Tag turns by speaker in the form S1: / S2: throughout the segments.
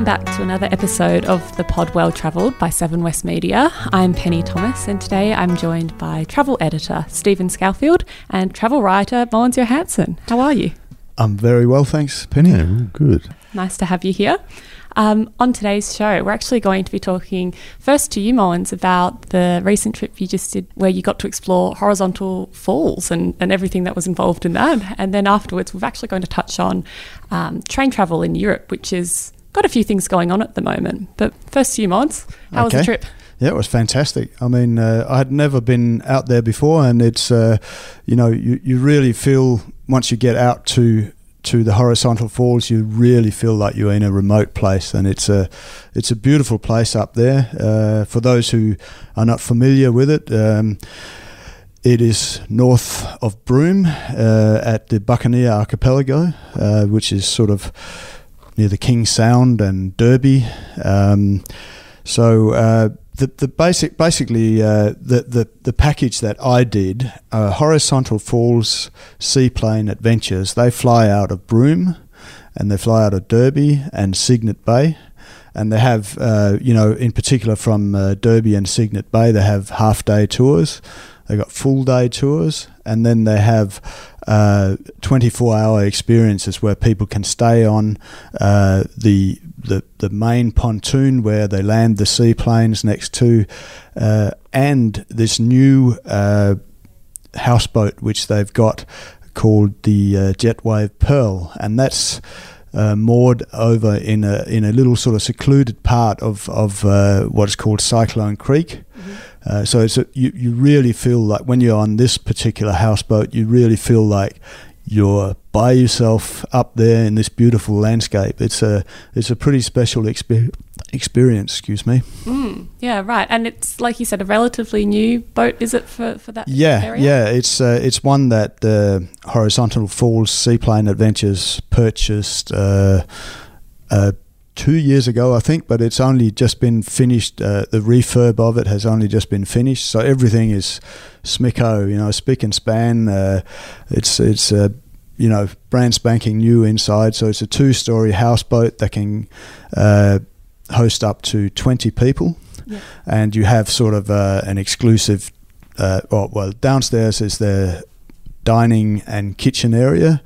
S1: welcome back to another episode of the pod Well Travelled by Seven West Media. I'm Penny Thomas, and today I'm joined by travel editor Stephen Scourfield and travel writer Mogens Johansen. How are you?
S2: I'm very well, thanks, Penny.
S3: Yeah, good.
S1: Nice to have you here. Um, on today's show, we're actually going to be talking first to you, Mogens, about the recent trip you just did where you got to explore horizontal falls and, and everything that was involved in that. And then afterwards, we're actually going to touch on um, train travel in Europe, which is got a few things going on at the moment. But first, Mogens, how was the trip?
S2: Yeah, it was fantastic. I mean, uh, I had never been out there before, and it's, uh, you know, you, you really feel once you get out to to the horizontal falls, you really feel like you're in a remote place, and it's a it's a beautiful place up there. Uh, for those who are not familiar with it. Um, it is north of Broome uh, at the Buccaneer Archipelago, uh, which is sort of near the King Sound and Derby. Um, so uh, the the basic basically uh, the, the the package that I did, uh, Horizontal Falls Seaplane Adventures. They fly out of Broome, and they fly out of Derby and Cygnet Bay. And they have, uh, you know, in particular from uh, Derby and Cygnet Bay, they have half day tours. They got full day tours, and then they have uh, 24 hour experiences where people can stay on uh, the, the the main pontoon where they land the seaplanes next to, uh, and this new uh, houseboat which they've got called the uh, Jetwave Pearl, and that's uh, moored over in a in a little sort of secluded part of of uh, what's called Cyclone Creek. Uh, so it's a, you you really feel like when you're on this particular houseboat, you really feel like you're by yourself up there in this beautiful landscape. It's a it's a pretty special exper- experience. Excuse me.
S1: Mm, yeah, right. And it's like you said, a relatively new boat. Is it for for that?
S2: Yeah,
S1: area?
S2: yeah. It's uh, it's one that uh, Horizontal Falls Seaplane Adventures purchased uh, uh, two years ago, I think, but it's only just been finished. Uh, the refurb of it has only just been finished, so everything is smicko, you know, spick and span. Uh, it's it's uh, you know brand spanking new inside, so it's a two-story houseboat that can uh, host up to twenty people
S1: Yeah.
S2: and you have sort of uh, an exclusive. Uh, well, well, downstairs is the dining and kitchen area,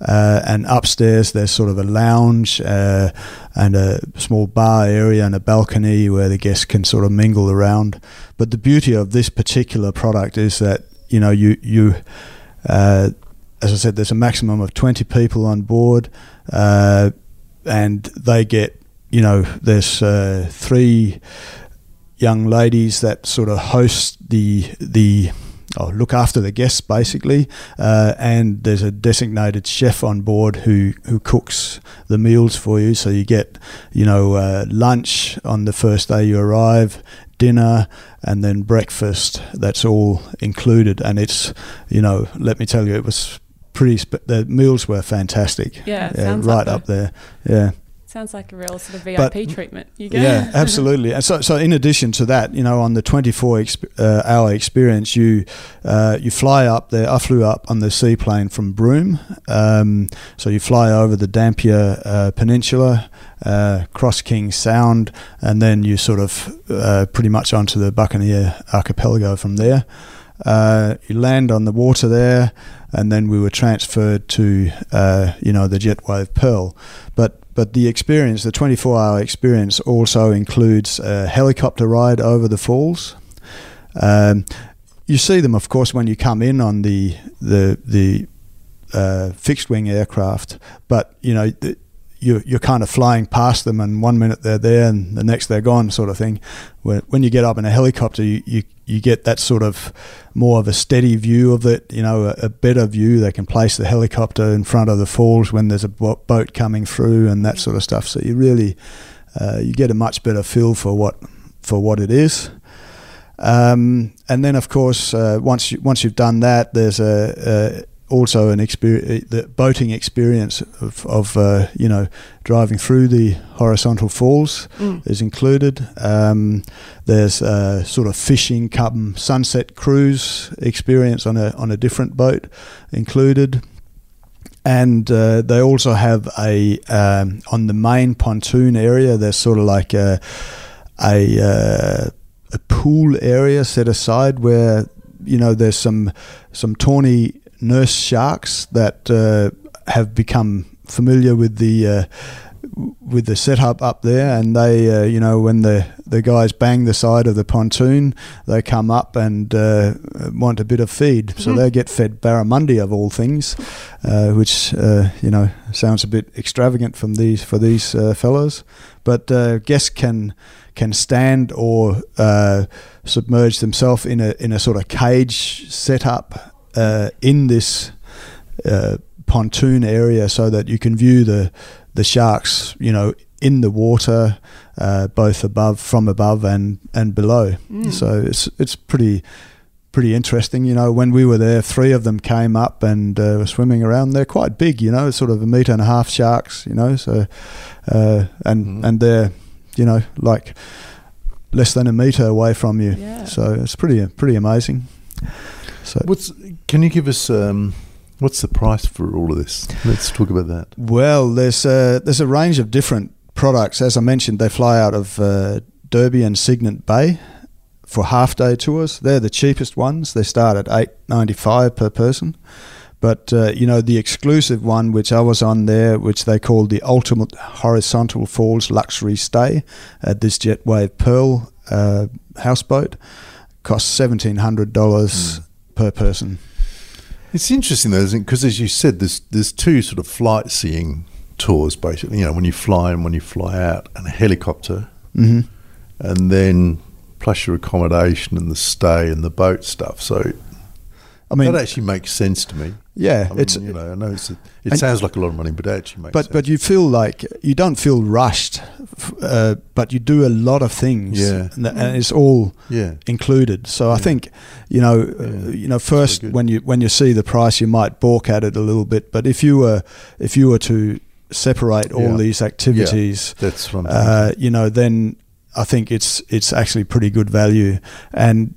S2: uh, and upstairs there's sort of a lounge uh, and a small bar area and a balcony where the guests can sort of mingle around. But the beauty of this particular product is that you know you you. Uh, as I said, there's a maximum of 20 people on board, uh, and they get, you know, there's uh, three young ladies that sort of host the the oh, look after the guests basically, uh, and there's a designated chef on board who who cooks the meals for you. So you get you know uh, lunch on the first day you arrive, dinner, and then breakfast. That's all included, and it's you know let me tell you it was. Pretty, sp- the meals were fantastic.
S1: Yeah, like
S2: right up there. Yeah.
S1: Sounds like a real sort of VIP
S2: But-
S1: treatment. You get.
S2: Yeah, absolutely. And so, so in addition to that, you know, on the 24 exp- uh, hour experience, you uh, you fly up there. I flew up on the seaplane from Broome, um, so you fly over the Dampier uh, Peninsula, uh, cross King Sound, and then you sort of uh, pretty much onto the Buccaneer Archipelago from there. Uh, you land on the water there, and then we were transferred to uh, you know the Jetwave Pearl. But but the experience, the 24-hour experience, also includes a helicopter ride over the falls. Um, you see them, of course, when you come in on the the the uh, fixed wing aircraft, but you know. The, you, you're kind of flying past them, and one minute they're there, and the next they're gone, sort of thing. When, when you get up in a helicopter, you, you, you get that sort of more of a steady view of it, you know, a, a better view. They can place the helicopter in front of the falls when there's a boat coming through, and that sort of stuff. So you really uh, you get a much better feel for what for what it is. Um, and then, of course, uh, once you, once you've done that, there's a also an experience, the boating experience of, of uh, you know driving through the horizontal falls
S1: Mm.
S2: is included. Um, there's a sort of fishing come sunset cruise experience on a on a different boat included. and uh, they also have a um, on the main pontoon area. There's sort of like a a, uh, a pool area set aside where you know there's some some tawny nurse sharks that uh, have become familiar with the uh, with the setup up there, and they, uh, you know, when the the guys bang the side of the pontoon, they come up and uh, want a bit of feed, so
S1: Mhm.
S2: they get fed barramundi of all things, uh, which uh, you know sounds a bit extravagant from these for these uh, fellows, but uh, guests can can stand or uh, submerge themselves in a in a sort of cage setup uh, in this uh, pontoon area, so that you can view the the sharks, you know, in the water, uh, both above, from above, and and below.
S1: Mm.
S2: So it's it's pretty pretty interesting. You know, when we were there, three of them came up and uh, were swimming around. They're quite big, you know, sort of a meter and a half sharks. You know, so uh, and
S3: Mhm.
S2: and they're you know like less than a meter away from you.
S1: Yeah.
S2: So it's pretty pretty amazing. So
S3: What's can you give us um, what's the price for all of this? Let's talk about that.
S2: Well, there's a, there's a range of different products. As I mentioned, they fly out of uh, Derby and Cygnet Bay for half day tours. They're the cheapest ones. They start at eight ninety five per person. But uh, you know the exclusive one, which I was on there, which they called the Ultimate Horizontal Falls Luxury Stay at this Jetwave Pearl uh, houseboat, costs seventeen hundred dollars per person.
S3: It's interesting though, isn't it? Because as you said, there's there's two sort of flight seeing tours basically. You know, when you fly and when you fly out, and a helicopter,
S2: hmm
S3: and then plus your accommodation and the stay and the boat stuff. So
S2: I mean,
S3: that actually makes sense to me.
S2: Yeah,
S3: I mean,
S2: it's
S3: you know, I know it's a, it sounds like a lot of money, but it actually makes
S2: but
S3: sense.
S2: but you feel like you don't feel rushed, uh, but you do a lot of things,
S3: Yeah.
S2: and, and it's all
S3: yeah,
S2: included. So I think you know, uh, you know, first when you when you see the price, you might balk at it a little bit. But if you were if you were to separate all
S3: Yeah.
S2: these activities,
S3: that's
S2: uh, you know, then I think it's it's actually pretty good value. And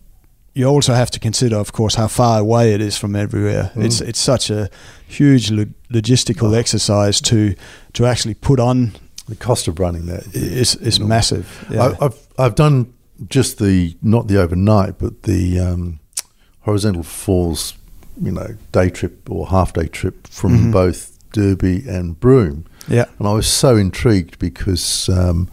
S2: you also have to consider, of course, how far away it is from everywhere.
S3: Mm.
S2: It's it's such a huge lo- logistical
S3: Oh.
S2: exercise to to actually put on
S3: the cost of running that.
S2: is is
S3: enormous.
S2: massive. Yeah.
S3: I, I've I've done just the not the overnight, but the um, horizontal falls, you know, day trip or half day trip from
S2: Mhm.
S3: both Derby and Broome,
S2: yeah.
S3: and I was so intrigued because um,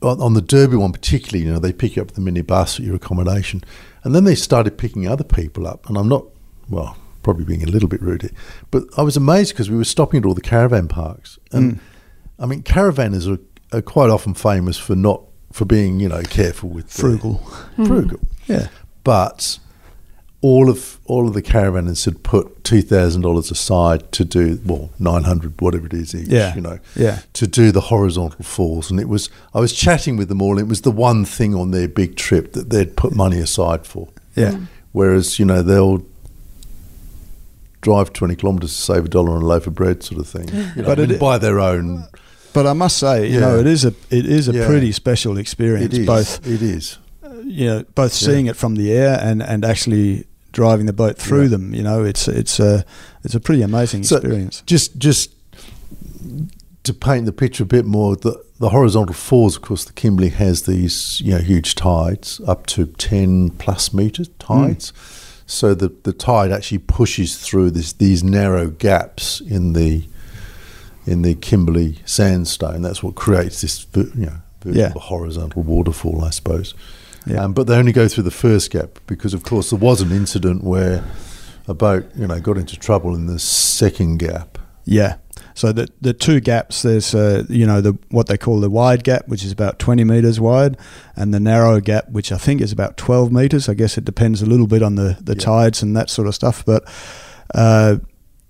S3: on, on the Derby one particularly, you know, they pick you up at the minibus at your accommodation, and then they started picking other people up, and I'm not well. Probably being a little bit rude, here, but I was amazed because we were stopping at all the caravan parks, and
S2: Mm.
S3: I mean, caravanners are, are quite often famous for not for being, you know, careful with their-
S2: Frugal.
S3: frugal.
S2: Yeah.
S3: But all of all of the caravanners had put two thousand dollars aside to do well nine hundred whatever it is each.
S2: Yeah.
S3: You know,
S2: Yeah.
S3: to do the horizontal falls, and it was I was chatting with them all. And it was the one thing on their big trip that they'd put money aside for.
S2: Yeah. Mm.
S3: Whereas you know they'll drive twenty kilometres to save a dollar on a loaf of bread, sort of thing. You know,
S2: But
S3: I mean,
S2: it-
S3: buy their own.
S2: But I must say, you
S3: Yeah.
S2: know, it is a it is a
S3: Yeah.
S2: pretty special experience.
S3: It is
S2: Both
S3: It is.
S2: Uh, you know, both
S3: Yeah.
S2: seeing it from the air and, and actually driving the boat through
S3: Yeah.
S2: them. You know, it's it's a it's a pretty amazing
S3: So-
S2: experience.
S3: just just to paint the picture a bit more, the the horizontal falls, of course, the Kimberley has these you know huge tides up to ten plus meter tides. Hmm. So the the tide actually pushes through this these narrow gaps in the in the Kimberley sandstone. That's what creates this you know
S2: Yeah.
S3: horizontal waterfall, I suppose.
S2: Yeah.
S3: Um, but they only go through the first gap because, of course, there was an incident where a boat you know got into trouble in the second gap.
S2: Yeah. So the the two gaps there's uh, you know the what they call the wide gap, which is about 20 meters wide, and the narrow gap, which I think is about 12 meters. I guess it depends a little bit on the the
S3: Yeah.
S2: tides and that sort of stuff. But uh,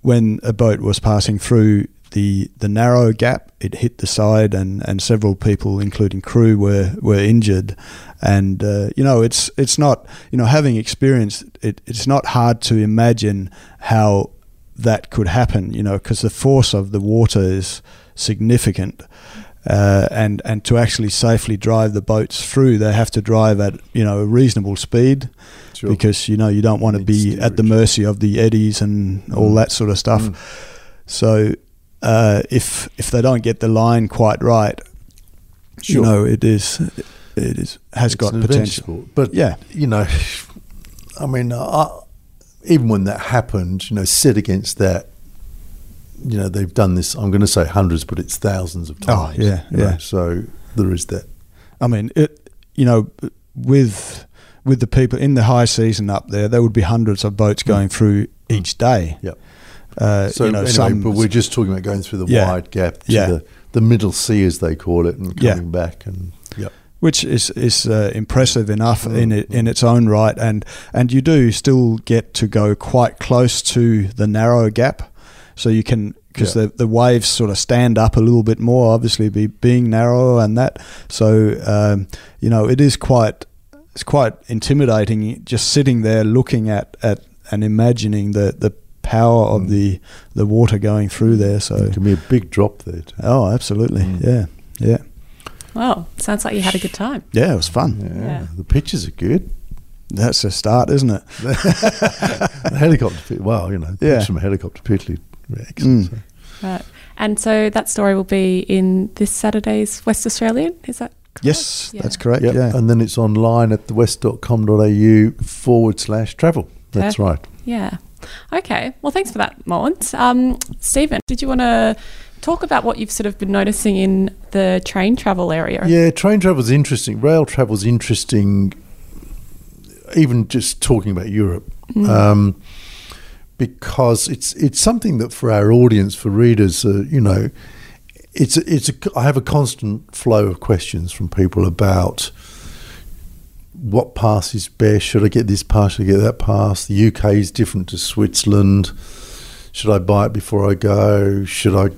S2: when a boat was passing through the the narrow gap, it hit the side, and, and several people, including crew, were were injured. And uh, you know, it's it's not you know having experienced it, it's not hard to imagine how that could happen. You know, because the force of the water is significant. Uh, and and to actually safely drive the boats through, they have to drive at you know a reasonable speed
S3: Sure.
S2: because you know you don't want to be at the mercy of the eddies and all
S3: Mm.
S2: that sort of stuff.
S3: Mm.
S2: So uh, if if they don't get the line quite right, you
S3: Sure.
S2: know it is it is has
S3: It's
S2: got potential.
S3: sport. But
S2: Yeah.
S3: you know, I mean, I, even when that happened, you know, set against that, you know, they've done this. I'm going to say hundreds, but it's thousands of times.
S2: Oh,
S3: times.
S2: yeah,
S3: you know,
S2: yeah.
S3: so there is that.
S2: I mean, it you know with with the people in the high season up there, there would be hundreds of boats going through each day.
S3: Yep.
S2: Uh,
S3: So
S2: you know,
S3: anyway,
S2: some
S3: but we're just talking about going through the
S2: Yeah.
S3: wide gap to
S2: Yeah.
S3: the, the middle sea, as they call it, and
S2: Yeah.
S3: coming back. And yep.
S2: which is is uh, impressive enough
S3: Mm,
S2: in it in its own right, and and you do still get to go quite close to the narrow gap, so you can because
S3: Yeah.
S2: the the waves sort of stand up a little bit more, obviously be being narrower and that, so um, you know it is quite it's quite intimidating just sitting there looking at at and imagining the the power of
S3: Mm.
S2: the the water going through there. So
S3: it can be a big drop there. Too.
S2: oh, absolutely,
S3: Mm.
S2: yeah, yeah,
S1: Well, sounds like you had a good time.
S2: yeah. It was fun.
S3: Yeah.
S1: Yeah.
S3: the pictures are good.
S2: That's a start, isn't it?
S3: the helicopter, pit, wow, you know,
S2: Yeah.
S3: yeah. from a helicopter particularly excellent.
S2: Mm.
S3: so.
S1: Right. And so that story will be in this Saturday's West Australian. Is that correct?
S2: Yes,
S1: Yeah.
S2: that's correct.
S3: Yep.
S2: Yeah.
S3: And then it's online at thewest.com.au forward slash travel. That's right.
S1: Yeah. Okay. Well, thanks for that, Mogens. Um, Stephen, did you want to talk about what you've sort of been noticing in the train travel area?
S3: Yeah, train travel's interesting. Rail travel's interesting, even just talking about Europe,
S1: Mm.
S3: um, because it's it's something that for our audience, for readers, uh, you know, it's it's a, I have a constant flow of questions from people about what pass is best. Should I get this pass? Should I get that pass? The UK is different to Switzerland. Should I buy it before I go? Should I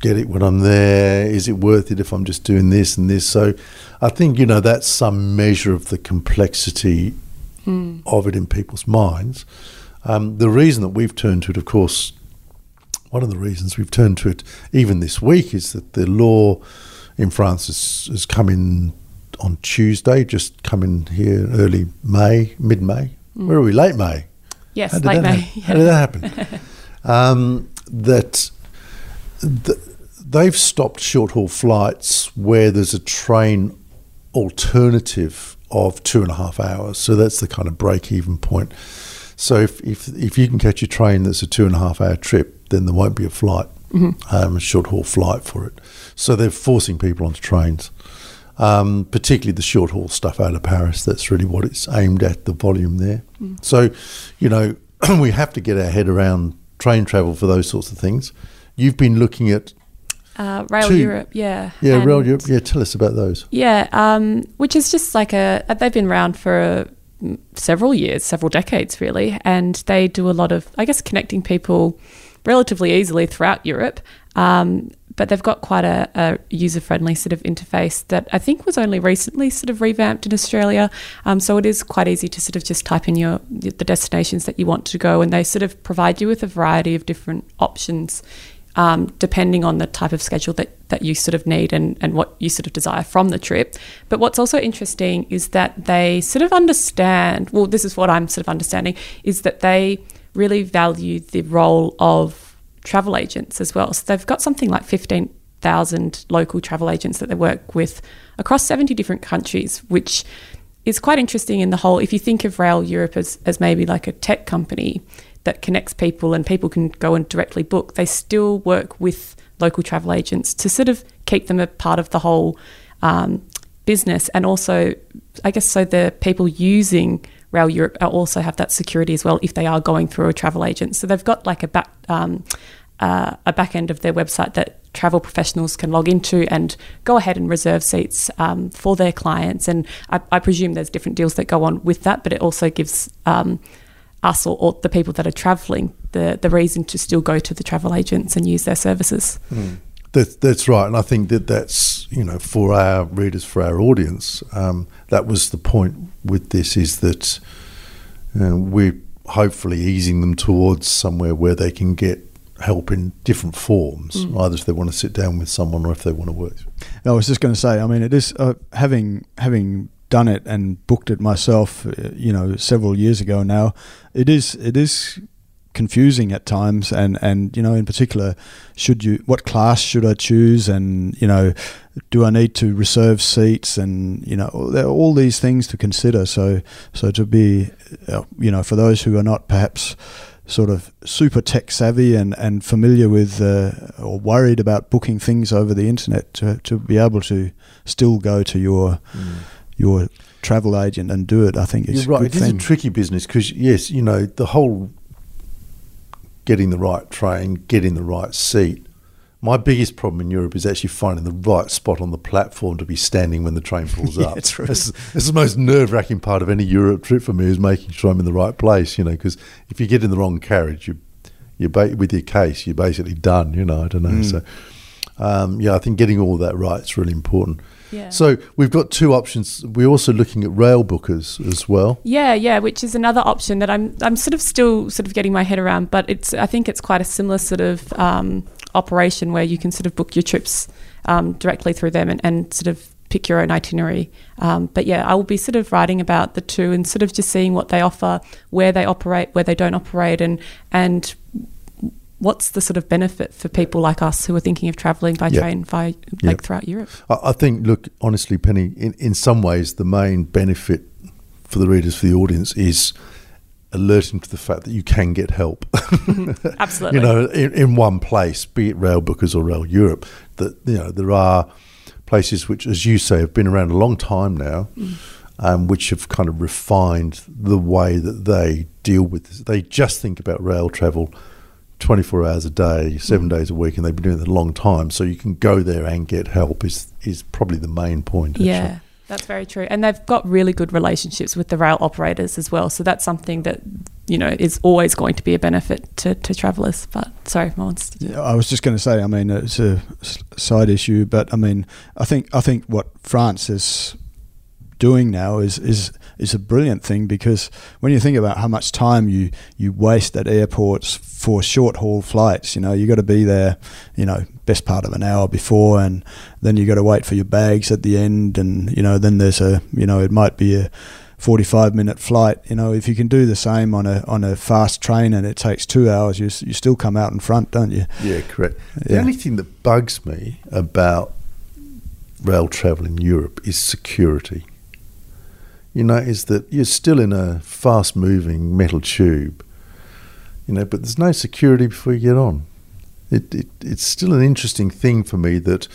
S3: get it when I'm there? Is it worth it if I'm just doing this and this? So I think, you know, that's some measure of the complexity
S1: Mm.
S3: of it in people's minds. Um, the reason that we've turned to it, of course, one of the reasons we've turned to it even this week is that the law in France has, has come in on Tuesday, just coming here early May, mid May. Where are we? Late May.
S1: Yes, late May.
S3: hap- How did that happen? um, that th- they've stopped short haul flights where there's a train alternative of two and a half hours. So that's the kind of break even point. So if, if if you can catch a train that's a two and a half hour trip, then there won't be a flight, um, a short haul flight for it. So they're forcing people onto trains. Um, particularly the short haul stuff out of Paris. That's really what it's aimed at, the volume there. So, you know, we have to get our head around train travel for those sorts of things. You've been looking at,
S1: Uh, Rail
S3: Two-
S1: Europe, yeah.
S3: yeah,
S1: And-
S3: Rail Europe. Yeah, tell us about those.
S1: Yeah, um, which is just like a, they've been around for mm, several years, several decades really, and they do a lot of, I guess, connecting people relatively easily throughout Europe. Um, but they've got quite a, a user friendly sort of interface that I think was only recently sort of revamped in Australia. Um, so it is quite easy to sort of just type in your the destinations that you want to go, and they sort of provide you with a variety of different options um, depending on the type of schedule that, that you sort of need and, and what you sort of desire from the trip. But what's also interesting is that they sort of understand, well, this is what I'm sort of understanding, is that they really value the role of travel agents as well. So they've got something like 15,000 local travel agents that they work with across 70 different countries, which is quite interesting in the whole. If you think of Rail Europe as, as maybe like a tech company that connects people and people can go and directly book, they still work with local travel agents to sort of keep them a part of the whole um, business. And also, I guess, so the people using Rail Europe also have that security as well if they are going through a travel agent. So they've got like a back. Um, uh, a back end of their website that travel professionals can log into and go ahead and reserve seats um, for their clients. And I, I presume there's different deals that go on with that, but it also gives um, us or, or the people that are traveling the, the reason to still go to the travel agents and use their services.
S3: That, that's right, and I think that that's you know for our readers, for our audience, um, that was the point with this is that uh, we're hopefully easing them towards somewhere where they can get help in different forms, either if they want to sit down with someone or if they want to work.
S2: I was just going to say. I mean, it is uh, having having done it and booked it myself. Uh, you know, several years ago now. It is it is confusing at times and and you know in particular should you what class should I choose? And you know do I need to reserve seats? And you know there are all these things to consider. So so to be uh, you know for those who are not perhaps sort of super tech savvy and, and familiar with uh, or worried about booking things over the internet to, to be able to still go to your mm. your travel agent and do it I think it's
S3: You're right. it is a tricky business because yes you know the whole getting the right train, getting the right seat. My biggest problem in Europe is actually finding the right spot on the platform to be standing when the train pulls
S2: yeah,
S3: up.
S2: That's,
S3: that's the most nerve wracking part of any Europe trip for me is making sure I'm in the right place, you know, because if you get in the wrong carriage, you, you're ba- with your case, you're basically done, you know, I don't know. Mm. So, um, yeah, I think getting all that right is really important. Yeah. So we've got two options. We're also looking at Railbookers as well.
S1: Yeah, yeah, which is another option that I'm I'm sort of still sort of getting my head around, but it's I think it's quite a similar sort of um, operation where you can sort of book your trips um, directly through them and, and sort of pick your own itinerary. Um, but yeah, I will be sort of writing about the two and sort of just seeing what they offer, where they operate, where they don't operate, and and what's the sort of benefit for people like us who are thinking of travelling by train by like throughout Europe?
S3: I think, look, honestly, Penny, in, in some ways, the main benefit for the readers, for the audience, is alerting to the fact that you can get help.
S1: Absolutely.
S3: you know, in, in one place, be it Railbookers or Rail Europe, that you know there are places which, as you say, have been around a long time now. Mm. Um, which have kind of refined the way that they deal with this. They just think about rail travel 24 hours a day, seven mm. days a week, and they've been doing it a long time. So you can go there and get help is is probably the main point.
S1: Actually. Yeah, that's very true. And they've got really good relationships with the rail operators as well. So that's something that you know is always going to be a benefit to, to travellers. But sorry, Mogens.
S2: Yeah, I was just going to say. I mean, it's a side issue, but I mean, I think I think what France is doing now is is is a brilliant thing because when you think about how much time you you waste at airports for short haul flights, you know, you got to be there, you know, best part of an hour before, and then you got to wait for your bags at the end, and you know, then there's a, you know, it might be a 45 minute flight. You know, if you can do the same on a on a fast train and it takes two hours, you you still come out in front, don't you?
S3: Yeah, correct. The only thing that bugs me about rail travel in Europe is security you know, is that you're still in a fast moving metal tube, you know, but there's no security before you get on. It, it, it's still an interesting thing for me that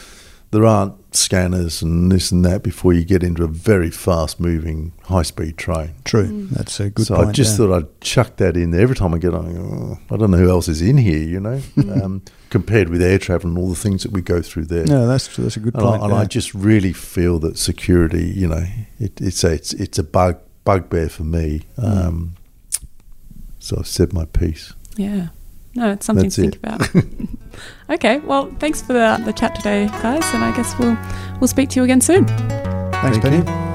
S3: there aren't scanners and this and that before you get into a very fast moving high speed train.
S2: True, mm. that's a good
S3: so
S2: point.
S3: I just thought I'd chuck that in there every time I get on. Oh, I don't know who else is in here, you know, um, compared with air travel and all the things that we go through there.
S2: Yeah, that's that's a good
S3: and
S2: point.
S3: I, and
S2: yeah.
S3: I just really feel that security, you know, it, it's a it's it's a bug bugbear for me. Mm. Um, so I've said my piece.
S1: Yeah. No, it's something That's to think it. about. okay, well, thanks for the, the chat today, guys, and I guess we'll we'll speak to you again soon.
S2: Thanks, Thank Penny. You.